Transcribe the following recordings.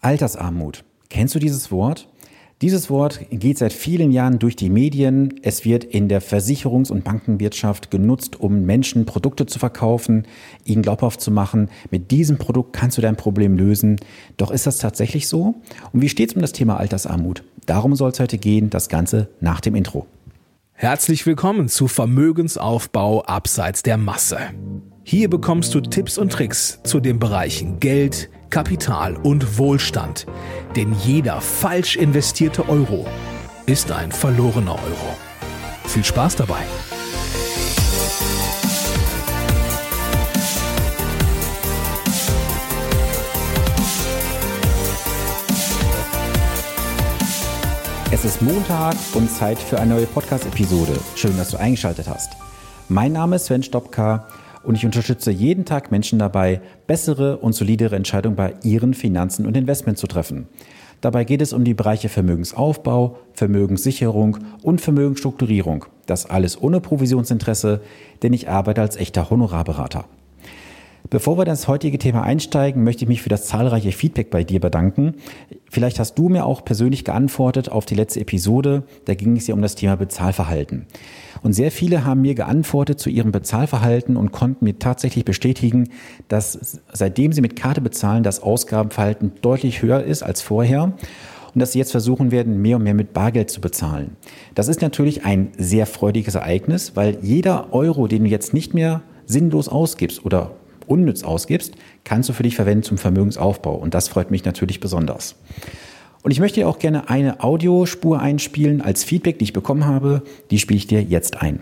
Altersarmut. Kennst du dieses Wort? Dieses Wort geht seit vielen Jahren durch die Medien. Es wird in der Versicherungs- und Bankenwirtschaft genutzt, um Menschen Produkte zu verkaufen, ihnen glaubhaft zu machen, mit diesem Produkt kannst du dein Problem lösen. Doch ist das tatsächlich so? Und wie steht es um das Thema Altersarmut? Darum soll es heute gehen, das Ganze nach dem Intro. Herzlich willkommen zu Vermögensaufbau abseits der Masse. Hier bekommst du Tipps und Tricks zu den Bereichen Geld, Kapital und Wohlstand. Denn jeder falsch investierte Euro ist ein verlorener Euro. Viel Spaß dabei! Es ist Montag und Zeit für eine neue Podcast-Episode. Schön, dass du eingeschaltet hast. Mein Name ist Sven Stopka und ich unterstütze jeden Tag Menschen dabei, bessere und solidere Entscheidungen bei ihren Finanzen und Investments zu treffen. Dabei geht es um die Bereiche Vermögensaufbau, Vermögenssicherung und Vermögensstrukturierung. Das alles ohne Provisionsinteresse, denn ich arbeite als echter Honorarberater. Bevor wir das heutige Thema einsteigen, möchte ich mich für das zahlreiche Feedback bei dir bedanken. Vielleicht hast du mir auch persönlich geantwortet auf die letzte Episode. Da ging es ja um das Thema Bezahlverhalten. Und sehr viele haben mir geantwortet zu ihrem Bezahlverhalten und konnten mir tatsächlich bestätigen, dass seitdem sie mit Karte bezahlen, das Ausgabenverhalten deutlich höher ist als vorher und dass sie jetzt versuchen werden, mehr und mehr mit Bargeld zu bezahlen. Das ist natürlich ein sehr freudiges Ereignis, weil jeder Euro, den du jetzt nicht mehr sinnlos ausgibst oder unnütz ausgibst, kannst du für dich verwenden zum Vermögensaufbau. Und das freut mich natürlich besonders. Und ich möchte dir auch gerne eine Audiospur einspielen als Feedback, die ich bekommen habe. Die spiele ich dir jetzt ein.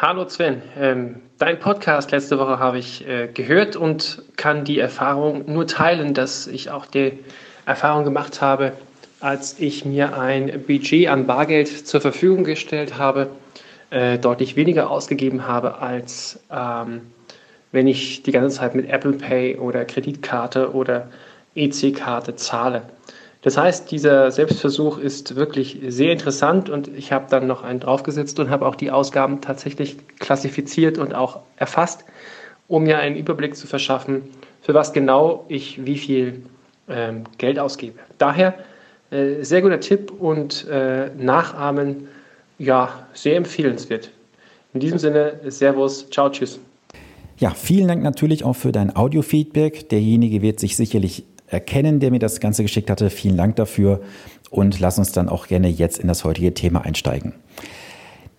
Hallo Sven, ähm, dein Podcast letzte Woche habe ich äh, gehört und kann die Erfahrung nur teilen, dass ich auch die Erfahrung gemacht habe, als ich mir ein Budget an Bargeld zur Verfügung gestellt habe, äh, deutlich weniger ausgegeben habe als ähm, wenn ich die ganze Zeit mit Apple Pay oder Kreditkarte oder EC-Karte zahle. Das heißt, dieser Selbstversuch ist wirklich sehr interessant und ich habe dann noch einen draufgesetzt und habe auch die Ausgaben tatsächlich klassifiziert und auch erfasst, um mir einen Überblick zu verschaffen, für was genau ich wie viel ähm, Geld ausgebe. Daher äh, sehr guter Tipp und äh, Nachahmen, ja, sehr empfehlenswert. In diesem Sinne, Servus, ciao, tschüss. Ja, vielen Dank natürlich auch für dein Audio-Feedback. Derjenige wird sich sicherlich erkennen, der mir das Ganze geschickt hatte. Vielen Dank dafür und lass uns dann auch gerne jetzt in das heutige Thema einsteigen.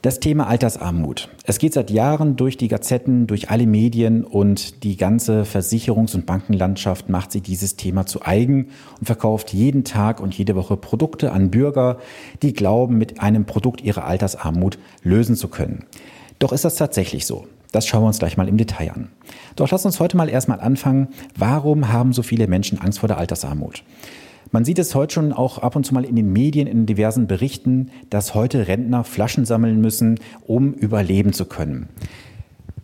Das Thema Altersarmut. Es geht seit Jahren durch die Gazetten, durch alle Medien und die ganze Versicherungs- und Bankenlandschaft macht sich dieses Thema zu eigen und verkauft jeden Tag und jede Woche Produkte an Bürger, die glauben, mit einem Produkt ihre Altersarmut lösen zu können. Doch ist das tatsächlich so? Das schauen wir uns gleich mal im Detail an. Doch lass uns heute mal erstmal anfangen. Warum haben so viele Menschen Angst vor der Altersarmut? Man sieht es heute schon auch ab und zu mal in den Medien, in diversen Berichten, dass heute Rentner Flaschen sammeln müssen, um überleben zu können.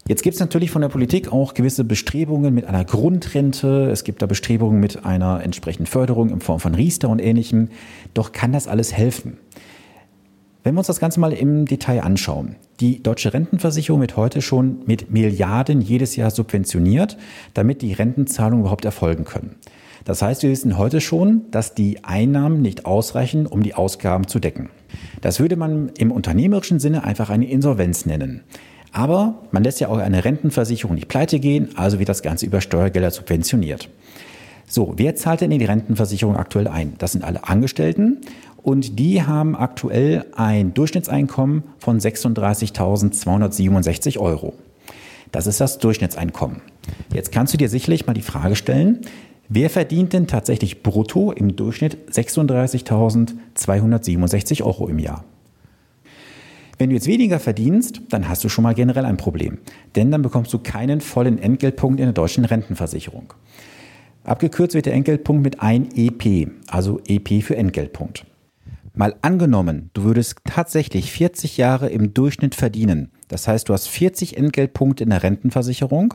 Jetzt gibt es natürlich von der Politik auch gewisse Bestrebungen mit einer Grundrente. Es gibt da Bestrebungen mit einer entsprechenden Förderung in Form von Riester und ähnlichem. Doch kann das alles helfen? Wenn wir uns das Ganze mal im Detail anschauen. Die deutsche Rentenversicherung wird heute schon mit Milliarden jedes Jahr subventioniert, damit die Rentenzahlungen überhaupt erfolgen können. Das heißt, wir wissen heute schon, dass die Einnahmen nicht ausreichen, um die Ausgaben zu decken. Das würde man im unternehmerischen Sinne einfach eine Insolvenz nennen. Aber man lässt ja auch eine Rentenversicherung nicht pleite gehen, also wird das Ganze über Steuergelder subventioniert. So, wer zahlt denn in die Rentenversicherung aktuell ein? Das sind alle Angestellten und die haben aktuell ein Durchschnittseinkommen von 36.267 Euro. Das ist das Durchschnittseinkommen. Jetzt kannst du dir sicherlich mal die Frage stellen, wer verdient denn tatsächlich brutto im Durchschnitt 36.267 Euro im Jahr? Wenn du jetzt weniger verdienst, dann hast du schon mal generell ein Problem, denn dann bekommst du keinen vollen Entgeltpunkt in der deutschen Rentenversicherung. Abgekürzt wird der Entgeltpunkt mit ein EP, also EP für Entgeltpunkt. Mal angenommen, du würdest tatsächlich 40 Jahre im Durchschnitt verdienen. Das heißt, du hast 40 Entgeltpunkte in der Rentenversicherung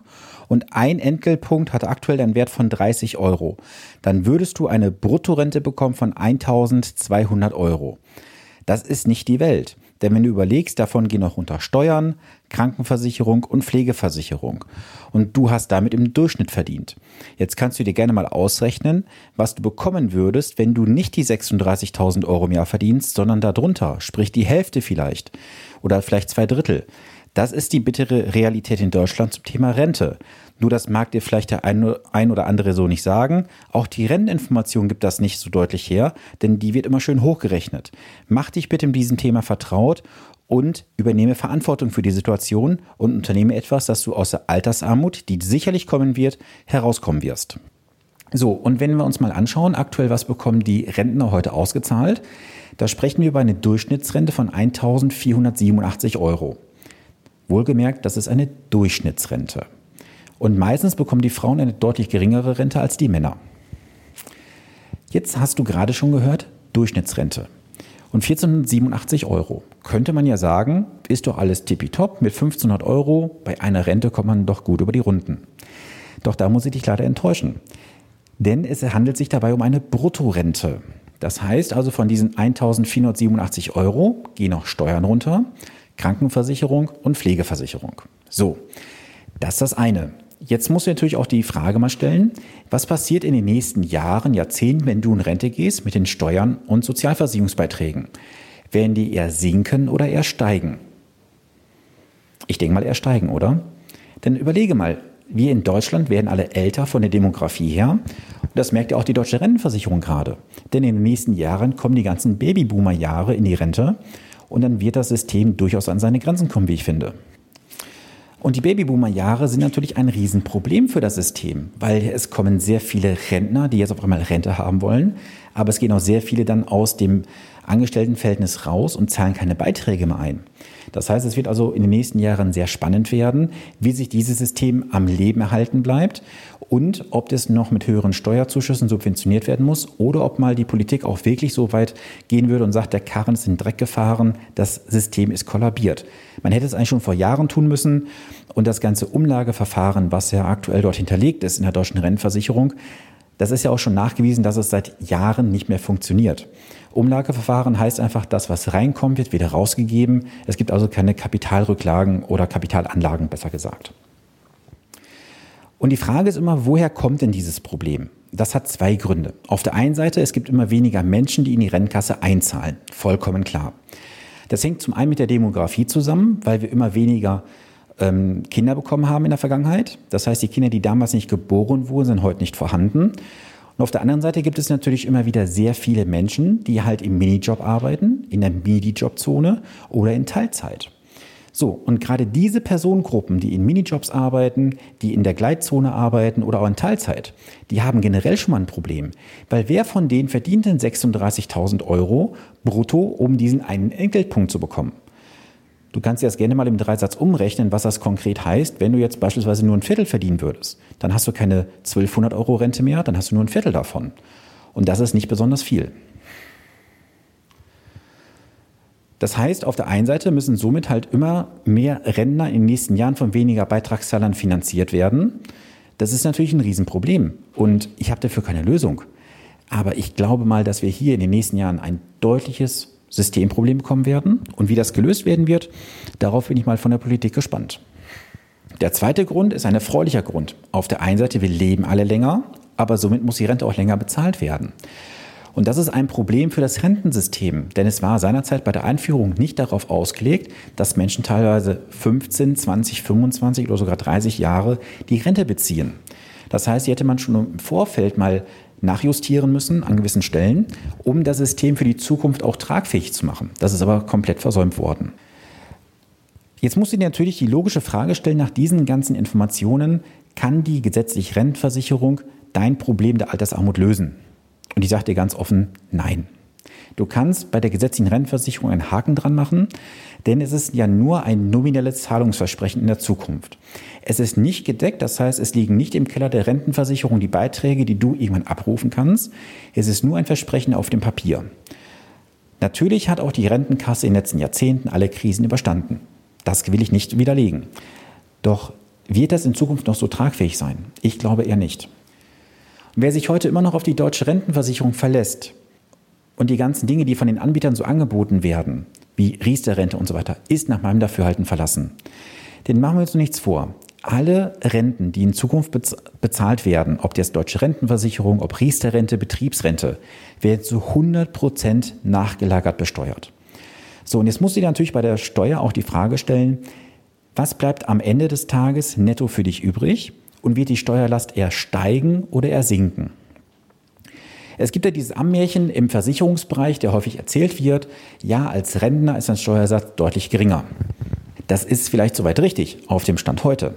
und ein Entgeltpunkt hat aktuell einen Wert von 30 Euro. Dann würdest du eine Bruttorente bekommen von 1200 Euro. Das ist nicht die Welt. Denn wenn du überlegst, davon gehen auch unter Steuern, Krankenversicherung und Pflegeversicherung. Und du hast damit im Durchschnitt verdient. Jetzt kannst du dir gerne mal ausrechnen, was du bekommen würdest, wenn du nicht die 36.000 Euro im Jahr verdienst, sondern darunter, sprich die Hälfte vielleicht oder vielleicht zwei Drittel. Das ist die bittere Realität in Deutschland zum Thema Rente. Nur das mag dir vielleicht der ein oder andere so nicht sagen. Auch die Renteninformation gibt das nicht so deutlich her, denn die wird immer schön hochgerechnet. Mach dich bitte in diesem Thema vertraut und übernehme Verantwortung für die Situation und unternehme etwas, dass du aus der Altersarmut, die sicherlich kommen wird, herauskommen wirst. So, und wenn wir uns mal anschauen, aktuell, was bekommen die Rentner heute ausgezahlt? Da sprechen wir über eine Durchschnittsrente von 1487 Euro. Wohlgemerkt, das ist eine Durchschnittsrente. Und meistens bekommen die Frauen eine deutlich geringere Rente als die Männer. Jetzt hast du gerade schon gehört, Durchschnittsrente. Und 1487 Euro. Könnte man ja sagen, ist doch alles tippitopp. Mit 1500 Euro bei einer Rente kommt man doch gut über die Runden. Doch da muss ich dich leider enttäuschen. Denn es handelt sich dabei um eine Bruttorente. Das heißt also, von diesen 1487 Euro gehen noch Steuern runter, Krankenversicherung und Pflegeversicherung. So, das ist das eine. Jetzt musst du natürlich auch die Frage mal stellen, was passiert in den nächsten Jahren, Jahrzehnten, wenn du in Rente gehst mit den Steuern und Sozialversicherungsbeiträgen? Werden die eher sinken oder eher steigen? Ich denke mal eher steigen, oder? Denn überlege mal, wir in Deutschland werden alle älter von der Demografie her. Und das merkt ja auch die deutsche Rentenversicherung gerade. Denn in den nächsten Jahren kommen die ganzen Babyboomer-Jahre in die Rente. Und dann wird das System durchaus an seine Grenzen kommen, wie ich finde. Und die Babyboomer-Jahre sind natürlich ein Riesenproblem für das System, weil es kommen sehr viele Rentner, die jetzt auf einmal Rente haben wollen, aber es gehen auch sehr viele dann aus dem Angestelltenverhältnis raus und zahlen keine Beiträge mehr ein. Das heißt, es wird also in den nächsten Jahren sehr spannend werden, wie sich dieses System am Leben erhalten bleibt und ob das noch mit höheren Steuerzuschüssen subventioniert werden muss oder ob mal die Politik auch wirklich so weit gehen würde und sagt, der Karren ist in Dreck gefahren, das System ist kollabiert. Man hätte es eigentlich schon vor Jahren tun müssen und das ganze Umlageverfahren, was ja aktuell dort hinterlegt ist in der deutschen Rentenversicherung, das ist ja auch schon nachgewiesen, dass es seit Jahren nicht mehr funktioniert. Umlageverfahren heißt einfach, das, was reinkommt, wird wieder rausgegeben. Es gibt also keine Kapitalrücklagen oder Kapitalanlagen, besser gesagt. Und die Frage ist immer, woher kommt denn dieses Problem? Das hat zwei Gründe. Auf der einen Seite, es gibt immer weniger Menschen, die in die Rennkasse einzahlen. Vollkommen klar. Das hängt zum einen mit der Demografie zusammen, weil wir immer weniger ähm, Kinder bekommen haben in der Vergangenheit. Das heißt, die Kinder, die damals nicht geboren wurden, sind heute nicht vorhanden. Und auf der anderen Seite gibt es natürlich immer wieder sehr viele Menschen, die halt im Minijob arbeiten, in der Midi-Job-Zone oder in Teilzeit. So, und gerade diese Personengruppen, die in Minijobs arbeiten, die in der Gleitzone arbeiten oder auch in Teilzeit, die haben generell schon mal ein Problem. Weil wer von denen verdient denn 36.000 Euro brutto, um diesen einen Entgeltpunkt zu bekommen? Du kannst dir das gerne mal im Dreisatz umrechnen, was das konkret heißt, wenn du jetzt beispielsweise nur ein Viertel verdienen würdest. Dann hast du keine 1200 Euro Rente mehr, dann hast du nur ein Viertel davon. Und das ist nicht besonders viel. Das heißt, auf der einen Seite müssen somit halt immer mehr Rentner in den nächsten Jahren von weniger Beitragszahlern finanziert werden. Das ist natürlich ein Riesenproblem und ich habe dafür keine Lösung. Aber ich glaube mal, dass wir hier in den nächsten Jahren ein deutliches Systemproblem bekommen werden. Und wie das gelöst werden wird, darauf bin ich mal von der Politik gespannt. Der zweite Grund ist ein erfreulicher Grund. Auf der einen Seite, wir leben alle länger, aber somit muss die Rente auch länger bezahlt werden. Und das ist ein Problem für das Rentensystem, denn es war seinerzeit bei der Einführung nicht darauf ausgelegt, dass Menschen teilweise 15, 20, 25 oder sogar 30 Jahre die Rente beziehen. Das heißt, hier hätte man schon im Vorfeld mal nachjustieren müssen an gewissen Stellen, um das System für die Zukunft auch tragfähig zu machen. Das ist aber komplett versäumt worden. Jetzt musst du dir natürlich die logische Frage stellen, nach diesen ganzen Informationen, kann die gesetzliche Rentenversicherung dein Problem der Altersarmut lösen? Und ich sage dir ganz offen, nein. Du kannst bei der gesetzlichen Rentenversicherung einen Haken dran machen, denn es ist ja nur ein nominelles Zahlungsversprechen in der Zukunft. Es ist nicht gedeckt, das heißt, es liegen nicht im Keller der Rentenversicherung die Beiträge, die du irgendwann abrufen kannst. Es ist nur ein Versprechen auf dem Papier. Natürlich hat auch die Rentenkasse in den letzten Jahrzehnten alle Krisen überstanden. Das will ich nicht widerlegen. Doch wird das in Zukunft noch so tragfähig sein? Ich glaube eher nicht. Wer sich heute immer noch auf die deutsche Rentenversicherung verlässt und die ganzen Dinge, die von den Anbietern so angeboten werden, wie Riester-Rente und so weiter, ist nach meinem Dafürhalten verlassen. Denn machen wir uns nichts vor. Alle Renten, die in Zukunft bezahlt werden, ob jetzt deutsche Rentenversicherung, ob Riester-Rente, Betriebsrente, werden zu 100 Prozent nachgelagert besteuert. So, und jetzt muss ich natürlich bei der Steuer auch die Frage stellen, was bleibt am Ende des Tages netto für dich übrig und wird die Steuerlast eher steigen oder eher sinken? Es gibt ja dieses Ammärchen im Versicherungsbereich, der häufig erzählt wird, ja, als Rentner ist ein Steuersatz deutlich geringer. Das ist vielleicht soweit richtig auf dem Stand heute.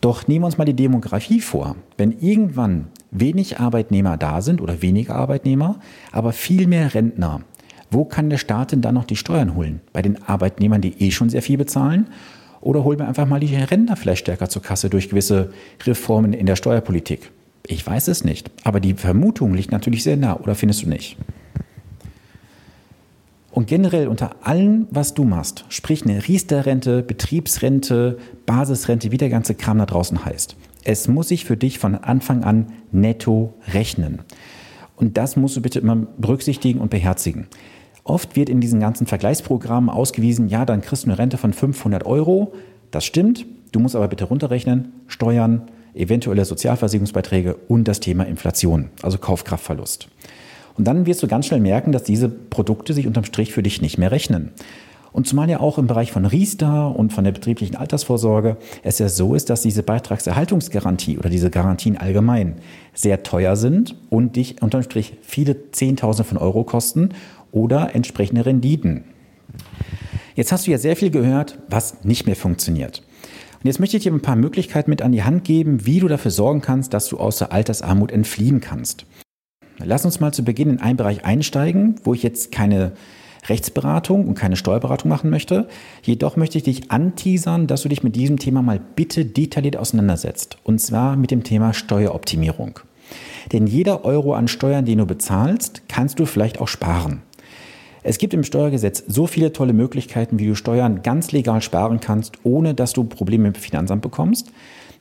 Doch nehmen wir uns mal die Demografie vor. Wenn irgendwann wenig Arbeitnehmer da sind oder weniger Arbeitnehmer, aber viel mehr Rentner, wo kann der Staat denn dann noch die Steuern holen? Bei den Arbeitnehmern, die eh schon sehr viel bezahlen? Oder holen wir einfach mal die Rentner vielleicht stärker zur Kasse durch gewisse Reformen in der Steuerpolitik? Ich weiß es nicht, aber die Vermutung liegt natürlich sehr nah, oder findest du nicht? Und generell unter allem, was du machst, sprich eine Riester-Rente, Betriebsrente, Basisrente, wie der ganze Kram da draußen heißt, es muss sich für dich von Anfang an netto rechnen. Und das musst du bitte immer berücksichtigen und beherzigen. Oft wird in diesen ganzen Vergleichsprogrammen ausgewiesen, ja, dann kriegst du eine Rente von 500 Euro. Das stimmt. Du musst aber bitte runterrechnen, Steuern, eventuelle Sozialversicherungsbeiträge und das Thema Inflation, also Kaufkraftverlust. Und dann wirst du ganz schnell merken, dass diese Produkte sich unterm Strich für dich nicht mehr rechnen. Und zumal ja auch im Bereich von Riester und von der betrieblichen Altersvorsorge es ja so ist, dass diese Beitragserhaltungsgarantie oder diese Garantien allgemein sehr teuer sind und dich unterm Strich viele Zehntausende von Euro kosten oder entsprechende Renditen. Jetzt hast du ja sehr viel gehört, was nicht mehr funktioniert. Und jetzt möchte ich dir ein paar Möglichkeiten mit an die Hand geben, wie du dafür sorgen kannst, dass du aus der Altersarmut entfliehen kannst. Lass uns mal zu Beginn in einen Bereich einsteigen, wo ich jetzt keine Rechtsberatung und keine Steuerberatung machen möchte. Jedoch möchte ich dich anteasern, dass du dich mit diesem Thema mal bitte detailliert auseinandersetzt. Und zwar mit dem Thema Steueroptimierung. Denn jeder Euro an Steuern, den du bezahlst, kannst du vielleicht auch sparen. Es gibt im Steuergesetz so viele tolle Möglichkeiten, wie du Steuern ganz legal sparen kannst, ohne dass du Probleme mit dem Finanzamt bekommst.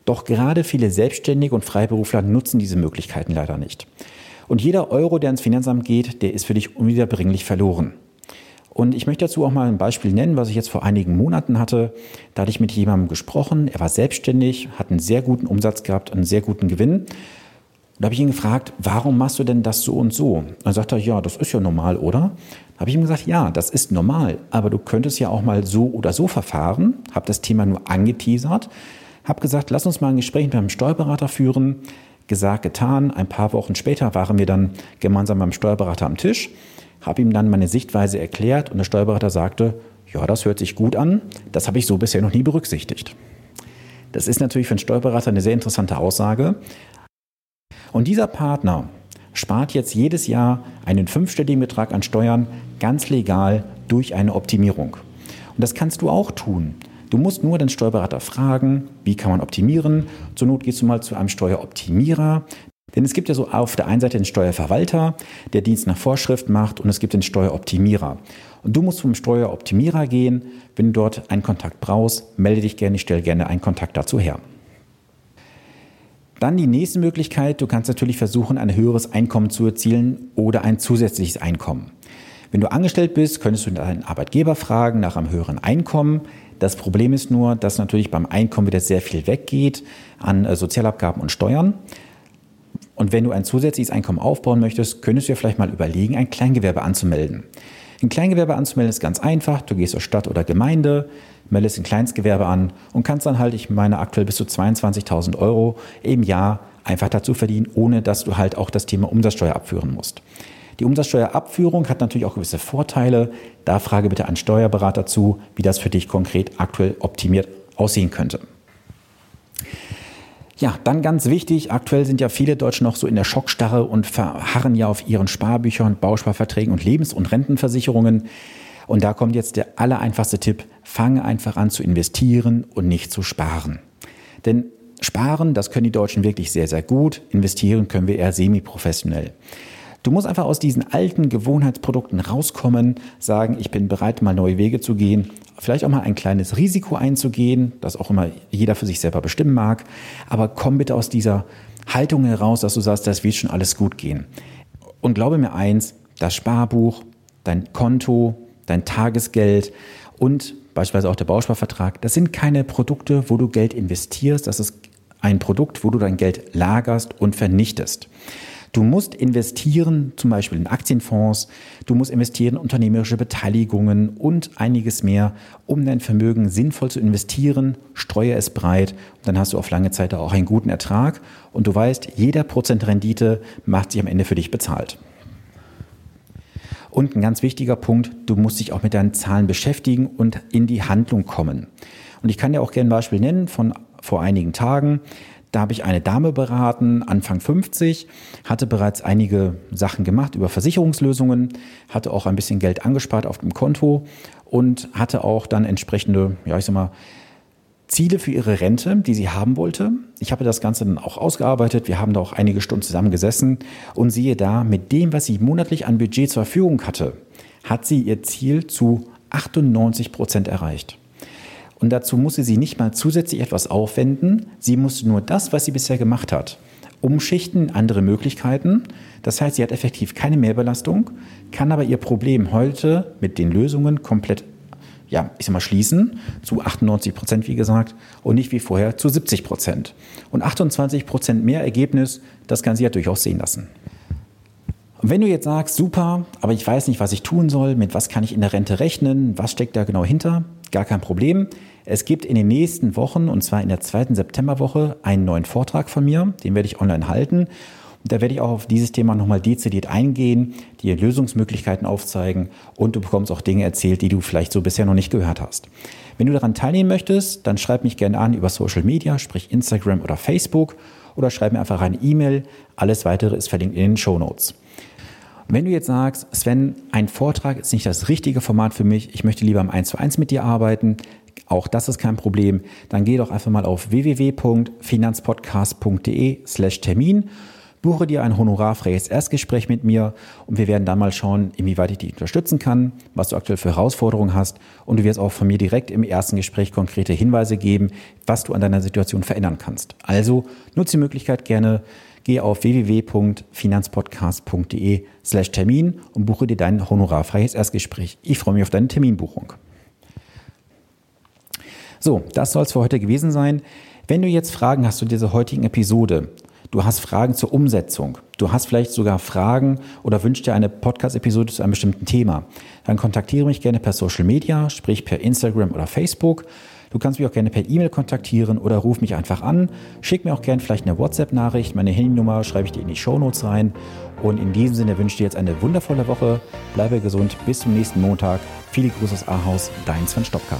Doch gerade viele Selbstständige und Freiberufler nutzen diese Möglichkeiten leider nicht. Und jeder Euro, der ins Finanzamt geht, der ist für dich unwiederbringlich verloren. Und ich möchte dazu auch mal ein Beispiel nennen, was ich jetzt vor einigen Monaten hatte. Da hatte ich mit jemandem gesprochen, er war selbstständig, hat einen sehr guten Umsatz gehabt, einen sehr guten Gewinn. Und da habe ich ihn gefragt, warum machst du denn das so und so? Und dann sagt er, ja, das ist ja normal, oder? Habe ich ihm gesagt, ja, das ist normal, aber du könntest ja auch mal so oder so verfahren. Habe das Thema nur angeteasert, habe gesagt, lass uns mal ein Gespräch mit einem Steuerberater führen. Gesagt, getan. Ein paar Wochen später waren wir dann gemeinsam beim Steuerberater am Tisch habe ihm dann meine Sichtweise erklärt und der Steuerberater sagte, ja, das hört sich gut an, das habe ich so bisher noch nie berücksichtigt. Das ist natürlich für einen Steuerberater eine sehr interessante Aussage. Und dieser Partner spart jetzt jedes Jahr einen fünfstelligen Betrag an Steuern ganz legal durch eine Optimierung. Und das kannst du auch tun. Du musst nur den Steuerberater fragen, wie kann man optimieren. Zur Not gehst du mal zu einem Steueroptimierer. Denn es gibt ja so auf der einen Seite den Steuerverwalter, der Dienst nach Vorschrift macht, und es gibt den Steueroptimierer. Und du musst zum Steueroptimierer gehen. Wenn du dort einen Kontakt brauchst, melde dich gerne, ich stelle gerne einen Kontakt dazu her. Dann die nächste Möglichkeit, du kannst natürlich versuchen, ein höheres Einkommen zu erzielen oder ein zusätzliches Einkommen. Wenn du angestellt bist, könntest du deinen Arbeitgeber fragen nach einem höheren Einkommen. Das Problem ist nur, dass natürlich beim Einkommen wieder sehr viel weggeht an äh, Sozialabgaben und Steuern. Und wenn du ein zusätzliches Einkommen aufbauen möchtest, könntest du dir vielleicht mal überlegen, ein Kleingewerbe anzumelden. Ein Kleingewerbe anzumelden ist ganz einfach. Du gehst zur Stadt oder Gemeinde, meldest ein Kleinstgewerbe an und kannst dann halt, ich meine aktuell bis zu 22.000 Euro im Jahr einfach dazu verdienen, ohne dass du halt auch das Thema Umsatzsteuer abführen musst. Die Umsatzsteuerabführung hat natürlich auch gewisse Vorteile. Da frage bitte einen Steuerberater zu, wie das für dich konkret aktuell optimiert aussehen könnte. Ja, dann ganz wichtig, aktuell sind ja viele Deutsche noch so in der Schockstarre und verharren ja auf ihren Sparbüchern, Bausparverträgen und Lebens- und Rentenversicherungen. Und da kommt jetzt der allereinfachste Tipp, fange einfach an zu investieren und nicht zu sparen. Denn sparen, das können die Deutschen wirklich sehr, sehr gut. Investieren können wir eher semi-professionell. Du musst einfach aus diesen alten Gewohnheitsprodukten rauskommen, sagen, ich bin bereit, mal neue Wege zu gehen, vielleicht auch mal ein kleines Risiko einzugehen, das auch immer jeder für sich selber bestimmen mag. Aber komm bitte aus dieser Haltung heraus, dass du sagst, das wird schon alles gut gehen. Und glaube mir eins, das Sparbuch, dein Konto, dein Tagesgeld und beispielsweise auch der Bausparvertrag, das sind keine Produkte, wo du Geld investierst, das ist ein Produkt, wo du dein Geld lagerst und vernichtest. Du musst investieren, zum Beispiel in Aktienfonds, du musst investieren in unternehmerische Beteiligungen und einiges mehr, um dein Vermögen sinnvoll zu investieren. Streue es breit und dann hast du auf lange Zeit auch einen guten Ertrag und du weißt, jeder Prozent Rendite macht sich am Ende für dich bezahlt. Und ein ganz wichtiger Punkt, du musst dich auch mit deinen Zahlen beschäftigen und in die Handlung kommen. Und ich kann dir auch gerne ein Beispiel nennen von vor einigen Tagen. Da habe ich eine Dame beraten, Anfang 50, hatte bereits einige Sachen gemacht über Versicherungslösungen, hatte auch ein bisschen Geld angespart auf dem Konto und hatte auch dann entsprechende, ja, ich sag mal, Ziele für ihre Rente, die sie haben wollte. Ich habe das Ganze dann auch ausgearbeitet. Wir haben da auch einige Stunden zusammen gesessen und siehe da, mit dem, was sie monatlich an Budget zur Verfügung hatte, hat sie ihr Ziel zu 98 Prozent erreicht. Und dazu musste sie nicht mal zusätzlich etwas aufwenden. Sie musste nur das, was sie bisher gemacht hat, umschichten, andere Möglichkeiten. Das heißt, sie hat effektiv keine Mehrbelastung, kann aber ihr Problem heute mit den Lösungen komplett, ja, ich sag mal, schließen, zu 98 Prozent, wie gesagt, und nicht wie vorher zu 70 Prozent. Und 28 Prozent mehr Ergebnis, das kann sie ja durchaus sehen lassen. Und wenn du jetzt sagst, super, aber ich weiß nicht, was ich tun soll, mit was kann ich in der Rente rechnen, was steckt da genau hinter, gar kein Problem. Es gibt in den nächsten Wochen, und zwar in der zweiten Septemberwoche, einen neuen Vortrag von mir. Den werde ich online halten. Und da werde ich auch auf dieses Thema nochmal dezidiert eingehen, dir Lösungsmöglichkeiten aufzeigen und du bekommst auch Dinge erzählt, die du vielleicht so bisher noch nicht gehört hast. Wenn du daran teilnehmen möchtest, dann schreib mich gerne an über Social Media, sprich Instagram oder Facebook oder schreib mir einfach eine E-Mail. Alles weitere ist verlinkt in den Show Notes. Wenn du jetzt sagst, Sven, ein Vortrag ist nicht das richtige Format für mich, ich möchte lieber im 1 zu 1 mit dir arbeiten, auch das ist kein Problem, dann geh doch einfach mal auf www.finanzpodcast.de slash Termin, buche dir ein honorarfreies Erstgespräch mit mir und wir werden dann mal schauen, inwieweit ich dich unterstützen kann, was du aktuell für Herausforderungen hast und du wirst auch von mir direkt im ersten Gespräch konkrete Hinweise geben, was du an deiner Situation verändern kannst. Also nutze die Möglichkeit gerne, Geh auf www.finanzpodcast.de slash Termin und buche dir dein honorarfreies Erstgespräch. Ich freue mich auf deine Terminbuchung. So, das soll es für heute gewesen sein. Wenn du jetzt Fragen hast zu dieser heutigen Episode, du hast Fragen zur Umsetzung, du hast vielleicht sogar Fragen oder wünschst dir eine Podcast-Episode zu einem bestimmten Thema, dann kontaktiere mich gerne per Social Media, sprich per Instagram oder Facebook. Du kannst mich auch gerne per E-Mail kontaktieren oder ruf mich einfach an. Schick mir auch gerne vielleicht eine WhatsApp-Nachricht. Meine Handynummer schreibe ich dir in die Show Notes rein. Und in diesem Sinne wünsche ich dir jetzt eine wundervolle Woche. Bleibe gesund. Bis zum nächsten Montag. Viele Grüße aus Ahaus. Dein Sven Stopka.